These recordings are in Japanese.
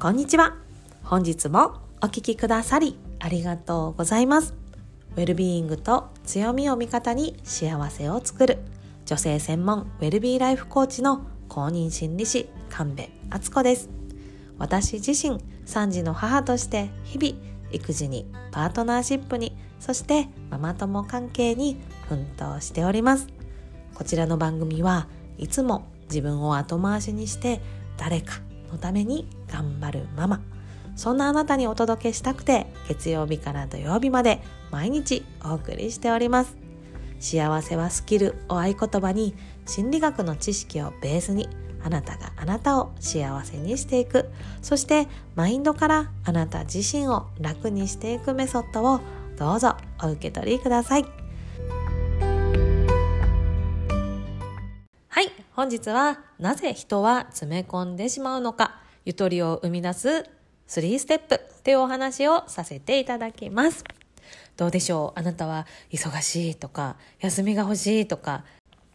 こんにちは。本日もお聞きくださりありがとうございます。ウェルビーイングと強みを味方に幸せを作る女性専門ウェルビーライフコーチの公認心理師神戸敦子です。私自身3児の母として日々育児にパートナーシップにそしてママ友関係に奮闘しております。こちらの番組はいつも自分を後回しにして誰かのために頑張るママ。そんなあなたにお届けしたくて月曜日から土曜日まで毎日お送りしております。幸せはスキルを合言葉に心理学の知識をベースにあなたがあなたを幸せにしていく。そしてマインドからあなた自身を楽にしていくメソッドをどうぞお受け取りください。本日はなぜ人は詰め込んでしまうのかゆとりを生み出す3ステップっていうお話をさせていただきますどうでしょう？あなたは忙しいとか休みが欲しいとか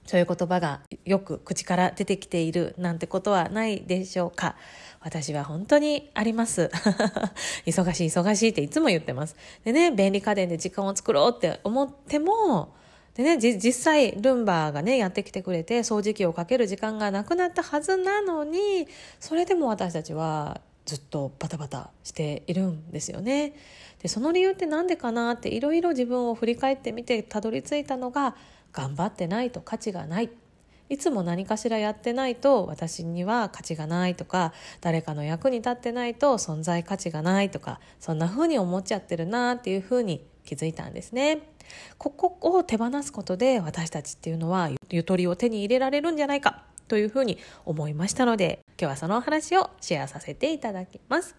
そういう言葉がよく口から出てきているなんてことはないでしょうか？私は本当にあります。忙しい忙しいっていつも言ってます。でね、便利家電で時間を作ろうって思っても、でね、実際ルンバがね、やってきてくれて掃除機をかける時間がなくなったはずなのに、それでも私たちはずっとバタバタしているんですよね。で、その理由って何でかなっていろいろ自分を振り返ってみてたどり着いたのが、頑張ってないと価値がない。いつも何かしらやってないと私には価値がないとか誰かの役に立ってないと存在価値がないとかそんな風に思っちゃってるなっていう風に気づいたんですね。ここを手放すことで私たちっていうのはゆとりを手に入れられるんじゃないかというふうに思いましたので今日はその話をシェアさせていただきます。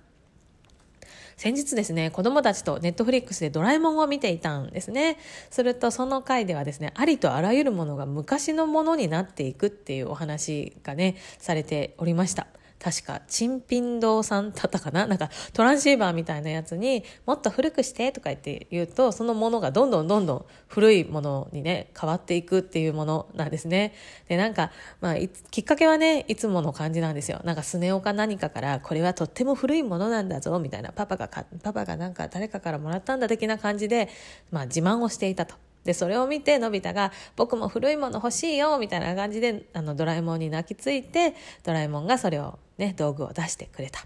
先日ですね、子供たちとネットフリックスでドラえもんを見ていたんですね。するとその回ではですね、ありとあらゆるものが昔のものになっていくっていうお話がね、されておりました。確か、珍品堂さんだったかな？なんかトランシーバーみたいなやつにもっと古くしてとか言って言うと、そのものがどんどんどんどん古いものにね、変わっていくっていうものなんですね。で、なんか、まあ、きっかけはね、いつもの感じなんですよ。なんかスネ夫か何かから、これはとっても古いものなんだぞ、みたいな。パパがパパがなんか誰かからもらったんだ的な感じで、まあ自慢をしていたと。で、それを見て、のび太が、僕も古いもの欲しいよ、みたいな感じで、あの、ドラえもんに泣きついて、ドラえもんがそれをね、道具を出してくれた。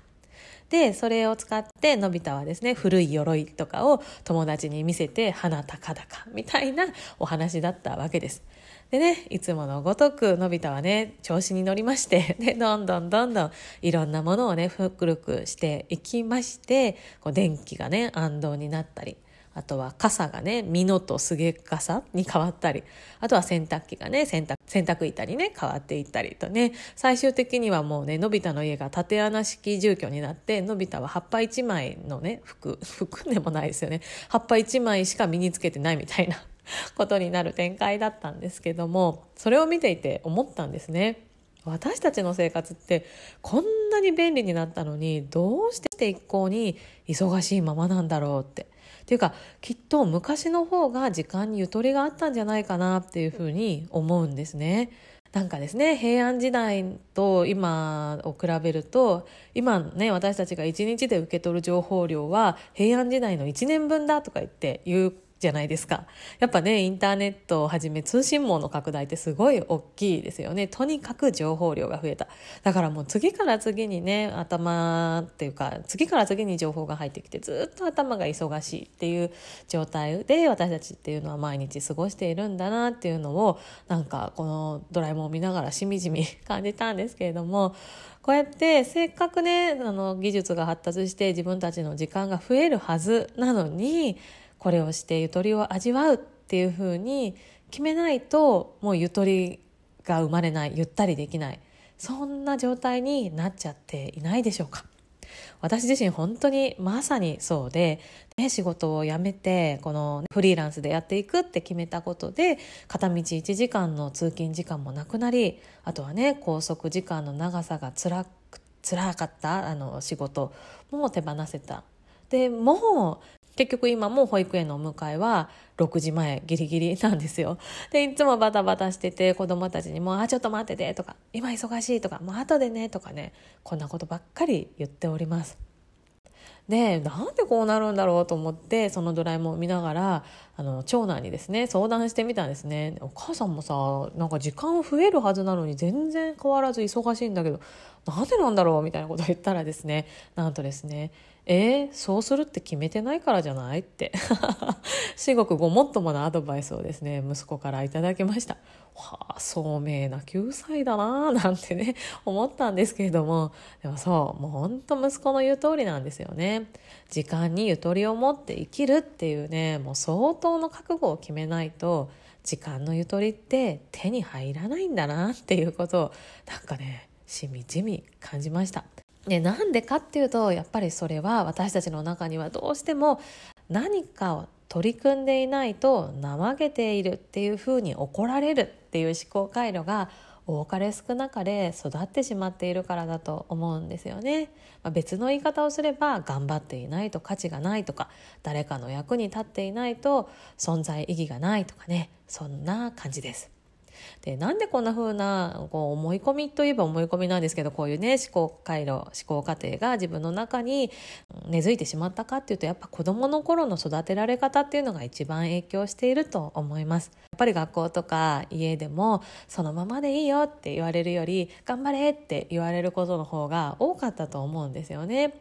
で、それを使って、のび太はですね、古い鎧とかを友達に見せて、鼻高々、みたいなお話だったわけです。でね、いつものごとく、のび太はね、調子に乗りまして、で、どんどんどんどん、いろんなものをね、古くしていきまして、こう電気がね、暗動になったり、あとは傘がね、ミノとすげ傘に変わったり、あとは洗濯機がね、洗濯、洗濯板にね、変わっていったりとね、最終的にはもうね、のび太の家が縦穴式住居になって、のび太は葉っぱ1枚のね、服、服でもないですよね。葉っぱ1枚しか身につけてないみたいな ことになる展開だったんですけども、それを見ていて思ったんですね。私たちの生活ってこんなに便利になったのにどうして一向に忙しいままなんだろうってっていうかきっと昔の方が時間にゆとりがあったんじゃないかなっていうふうに思うんですね。なんかですね平安時代と今を比べると今ね私たちが1日で受け取る情報量は平安時代の1年分だとか言って言うじゃないですか。やっぱね、インターネットをはじめ通信網の拡大ってすごい大きいですよね。とにかく情報量が増えた。だからもう次から次にね、頭っていうか、次から次に情報が入ってきて、ずっと頭が忙しいっていう状態で私たちっていうのは毎日過ごしているんだなっていうのを、なんかこのドラえもんを見ながらしみじみ感じたんですけれども、こうやってせっかくね、あの技術が発達して自分たちの時間が増えるはずなのに、これをしてゆとりを味わうっていうふうに決めないともうゆとりが生まれない。ゆったりできない。そんな状態になっちゃっていないでしょうか。私自身本当にまさにそうで、ね、仕事を辞めてこのフリーランスでやっていくって決めたことで片道1時間の通勤時間もなくなりあとはね拘束時間の長さがつら辛かったあの仕事も手放せた。でも結局今も保育園のお迎えは6時前ギリギリなんですよ。で、いつもバタバタしてて子供たちにも、あ、ちょっと待っててとか、今忙しいとか、もう後でねとかね、こんなことばっかり言っております。でなんでこうなるんだろうと思ってそのドラえもんを見ながらあの長男にですね相談してみたんですねお母さんもさなんか時間増えるはずなのに全然変わらず忙しいんだけどなんでなんだろうみたいなことを言ったらですねなんとですねえー、そうするって決めてないからじゃないって。至極ごもっともなアドバイスをですね息子からいただきました。はあ聡明な9歳だななんてね 思ったんですけれども。でもそうもうほんと息子の言う通りなんですよね。時間にゆとりを持って生きるっていうねもう相当の覚悟を決めないと時間のゆとりって手に入らないんだなっていうことをなんかねしみじみ感じました。でなんでかっていうとやっぱりそれは私たちの中にはどうしても何かを取り組んでいないと怠けているっていうふうに怒られるっていう思考回路が多かれ少なかれ育ってしまっているからだと思うんですよね、まあ、別の言い方をすれば頑張っていないと価値がないとか誰かの役に立っていないと存在意義がないとかねそんな感じです。でなんでこんな風なこう思い込みといえば思い込みなんですけどこういうね思考回路思考過程が自分の中に根付いてしまったかっていうとやっぱ子どもの頃の育てられ方っていうのが一番影響していると思います。やっぱり学校とか家でもそのままでいいよって言われるより頑張れって言われることの方が多かったと思うんですよね。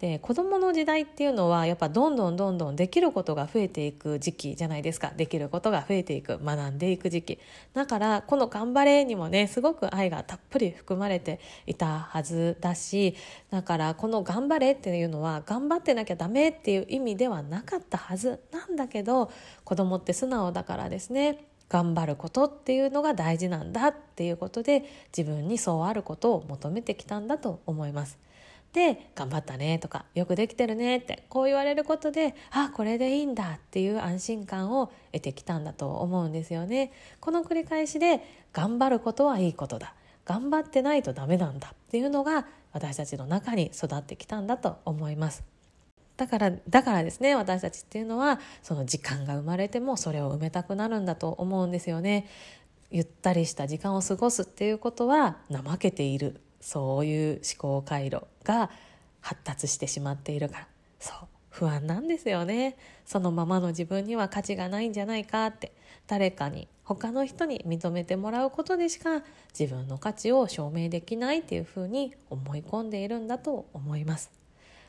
で子どもの時代っていうのはやっぱどんどんどんどんできることが増えていく時期じゃないですかできることが増えていく学んでいく時期だからこの「頑張れ」にもねすごく愛がたっぷり含まれていたはずだしだからこの「頑張れ」っていうのは頑張ってなきゃダメっていう意味ではなかったはずなんだけど子供って素直だからですね頑張ることっていうのが大事なんだっていうことで自分にそうあることを求めてきたんだと思います。で頑張ったねとかよくできてるねってこう言われることであこれでいいんだっていう安心感を得てきたんだと思うんですよね。この繰り返しで頑張ることはいいことだ頑張ってないとダメなんだっていうのが私たちの中に育ってきたんだと思います。だからだからですね私たちっていうのはその時間が生まれてもそれを埋めたくなるんだと思うんですよね。ゆったりした時間を過ごすっていうことは怠けているそういう思考回路が発達してしまっているから。そう。不安なんですよね。そのままの自分には価値がないんじゃないかって。誰かに他の人に認めてもらうことでしか自分の価値を証明できないっていうふうに思い込んでいるんだと思います。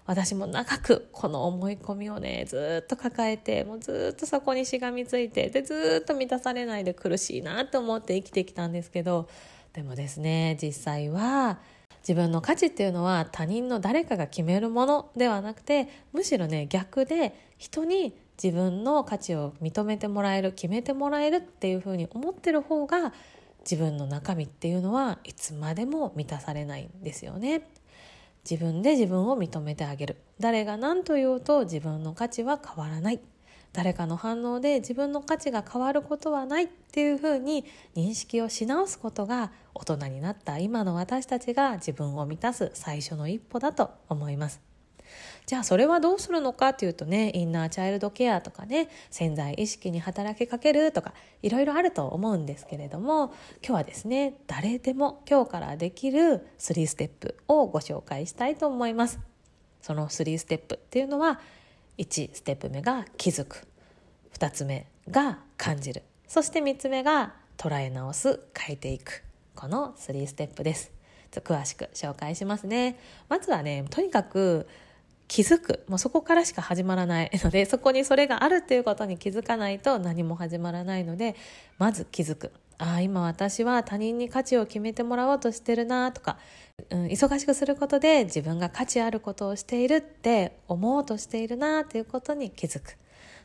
私も長くこの思い込みをねずっと抱えてもうずっとそこにしがみついてでずっと満たされないで苦しいなと思って生きてきたんですけどでもですね実際は自分の価値っていうのは他人の誰かが決めるものではなくてむしろね逆で人に自分の価値を認めてもらえる決めてもらえるっていうふうに思ってる方が自分の中身っていうのはいつまでも満たされないんですよね。自分で自分を認めてあげる誰が何と言おうと自分の価値は変わらない誰かの反応で自分の価値が変わることはないっていうふうに認識をし直すことが大人になった今の私たちが自分を満たす最初の一歩だと思います。じゃあそれはどうするのかっていうとねインナーチャイルドケアとかね潜在意識に働きかけるとかいろいろあると思うんですけれども今日はですね誰でも今日からできる3ステップをご紹介したいと思います。その3ステップっていうのは1ステップ目が気づく2つ目が感じる。そして3つ目が捉え直す変えていく。この3ステップです。詳しく紹介しますね。まずはねとにかく気づく。もうそこからしか始まらないのでそこにそれがあるっていうことに気づかないと何も始まらないのでまず気づく。ああ今私は他人に価値を決めてもらおうとしてるなとか、うん、忙しくすることで自分が価値あることをしているって思おうとしているなということに気づく。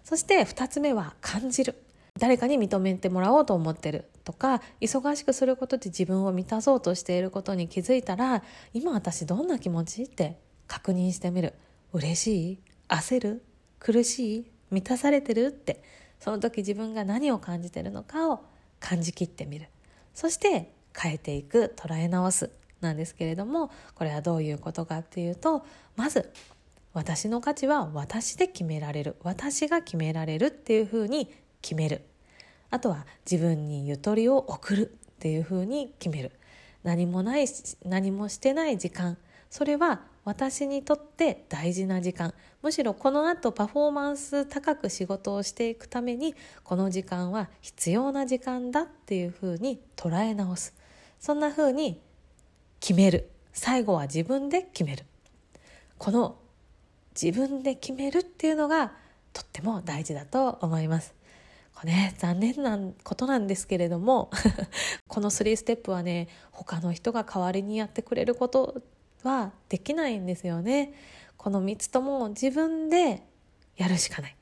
そして2つ目は感じる。誰かに認めてもらおうと思ってるとか忙しくすることで自分を満たそうとしていることに気づいたら今私どんな気持ちって確認してみる。嬉しい？焦る？苦しい？満たされてるって。その時自分が何を感じてるのかを感じきってみる。そして変えていく捉え直すなんですけれどもこれはどういうことかっていうとまず私の価値は私で決められる。私が決められるっていうふうに決める。あとは自分にゆとりを送るっていうふうに決める。何もない何もしてない時間。それは私にとって大事な時間。むしろこのあとパフォーマンス高く仕事をしていくためにこの時間は必要な時間だっていうふうに捉え直す。そんなふうに決める。最後は自分で決める。この自分で決めるっていうのがとっても大事だと思います。これね、残念なことなんですけれども この3ステップはね他の人が代わりにやってくれることはできないんですよね。この3つとも自分でやるしかない。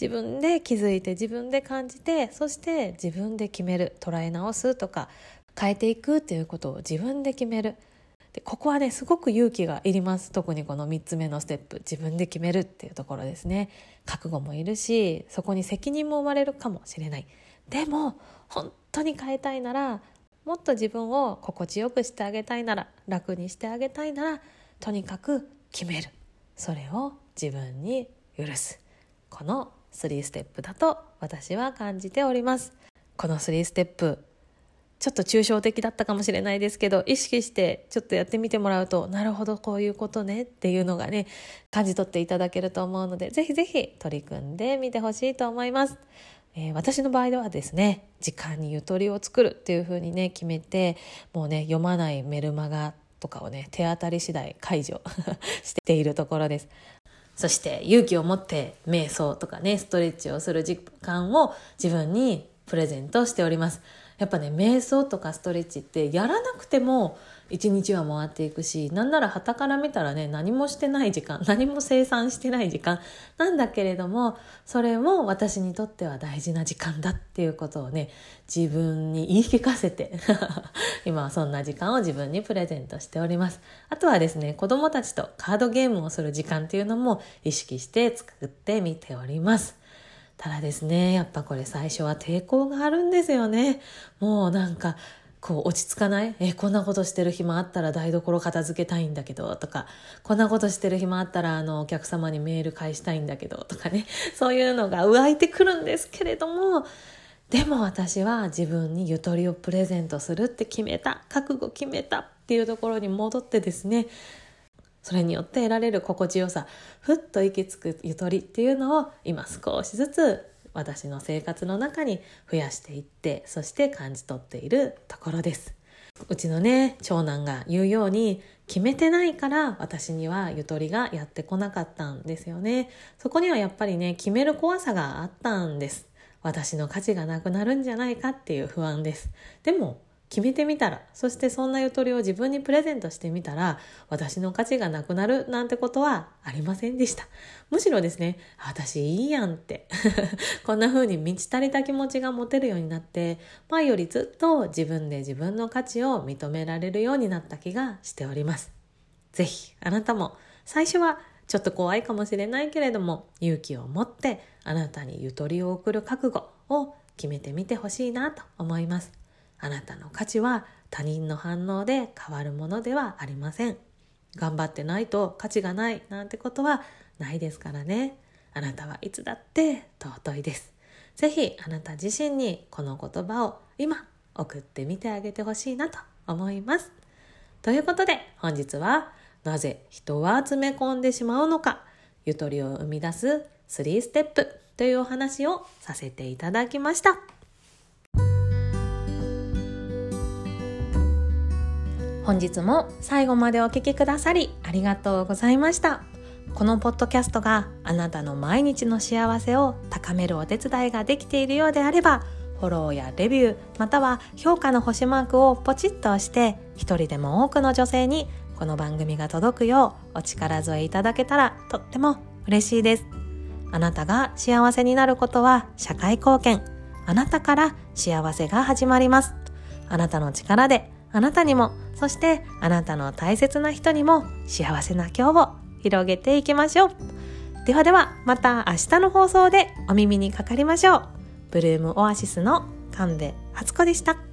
自分で気づいて自分で感じてそして自分で決める捉え直すとか変えていくっていうことを自分で決めるでここはねすごく勇気がいります。特にこの3つ目のステップ。自分で決めるっていうところですね。覚悟もいるしそこに責任も生まれるかもしれない。でも本当に変えたいならもっと自分を心地よくしてあげたいなら楽にしてあげたいならとにかく決める。それを自分に許す。この3ステップだと私は感じております。この3ステップちょっと抽象的だったかもしれないですけど意識してちょっとやってみてもらうとなるほどこういうことねっていうのがね感じ取っていただけると思うのでぜひぜひ取り組んでみてほしいと思います。えー、私の場合ではですね時間にゆとりを作るっていうふうにね決めてもうね読まないメルマガとかをね手当たり次第解除 しているところです。そして勇気を持って瞑想とかねストレッチをする時間を自分にプレゼントしております。やっぱね瞑想とかストレッチってやらなくても一日は回っていくしなんなら傍から見たらね何もしてない時間 何も生産してない時間なんだけれどもそれも私にとっては大事な時間だっていうことをね自分に言い聞かせて 今はそんな時間を自分にプレゼントしております。あとはですね子供たちとカードゲームをする時間っていうのも意識して作ってみております。ただですね、やっぱこれ最初は抵抗があるんですよね。もうなんか、こう落ち着かない？え、こんなことしてる暇あったら台所片付けたいんだけど、とか、こんなことしてる暇あったらあのお客様にメール返したいんだけど、とかね、そういうのが湧いてくるんですけれども、でも私は自分にゆとりをプレゼントするって決めた、覚悟決めたっていうところに戻ってですね、それによって得られる心地よさふっと息つくゆとりっていうのを今少しずつ私の生活の中に増やしていってそして感じ取っているところです。うちのね長男が言うように決めてないから私にはゆとりがやってこなかったんですよね。そこにはやっぱりね決める怖さがあったんです。私の価値がなくなるんじゃないかっていう不安です。でも決めてみたらそしてそんなゆとりを自分にプレゼントしてみたら私の価値がなくなるなんてことはありませんでした。むしろですね私いいやんって。こんな風に満ち足りた気持ちが持てるようになって前よりずっと自分で自分の価値を認められるようになった気がしております。是非あなたも最初はちょっと怖いかもしれないけれども勇気を持ってあなたにゆとりを送る覚悟を決めてみてほしいなと思います。あなたの価値は他人の反応で変わるものではありません。頑張ってないと価値がないなんてことはないですからね。あなたはいつだって尊いです。ぜひあなた自身にこの言葉を今送ってみてあげてほしいなと思います。ということで本日はなぜ人は詰め込んでしまうのかゆとりを生み出す3ステップというお話をさせていただきました。本日も最後までお聴きくださりありがとうございました。このポッドキャストがあなたの毎日の幸せを高めるお手伝いができているようであれば、フォローやレビュー、または評価の星マークをポチッと押して、一人でも多くの女性にこの番組が届くようお力添えいただけたらとっても嬉しいです。あなたが幸せになることは社会貢献。あなたから幸せが始まります。あなたの力であなたにも、そしてあなたの大切な人にも幸せな今日を広げていきましょう。ではでは、また明日の放送でお耳にかかりましょう。ブルームオアシスの神戸初子でした。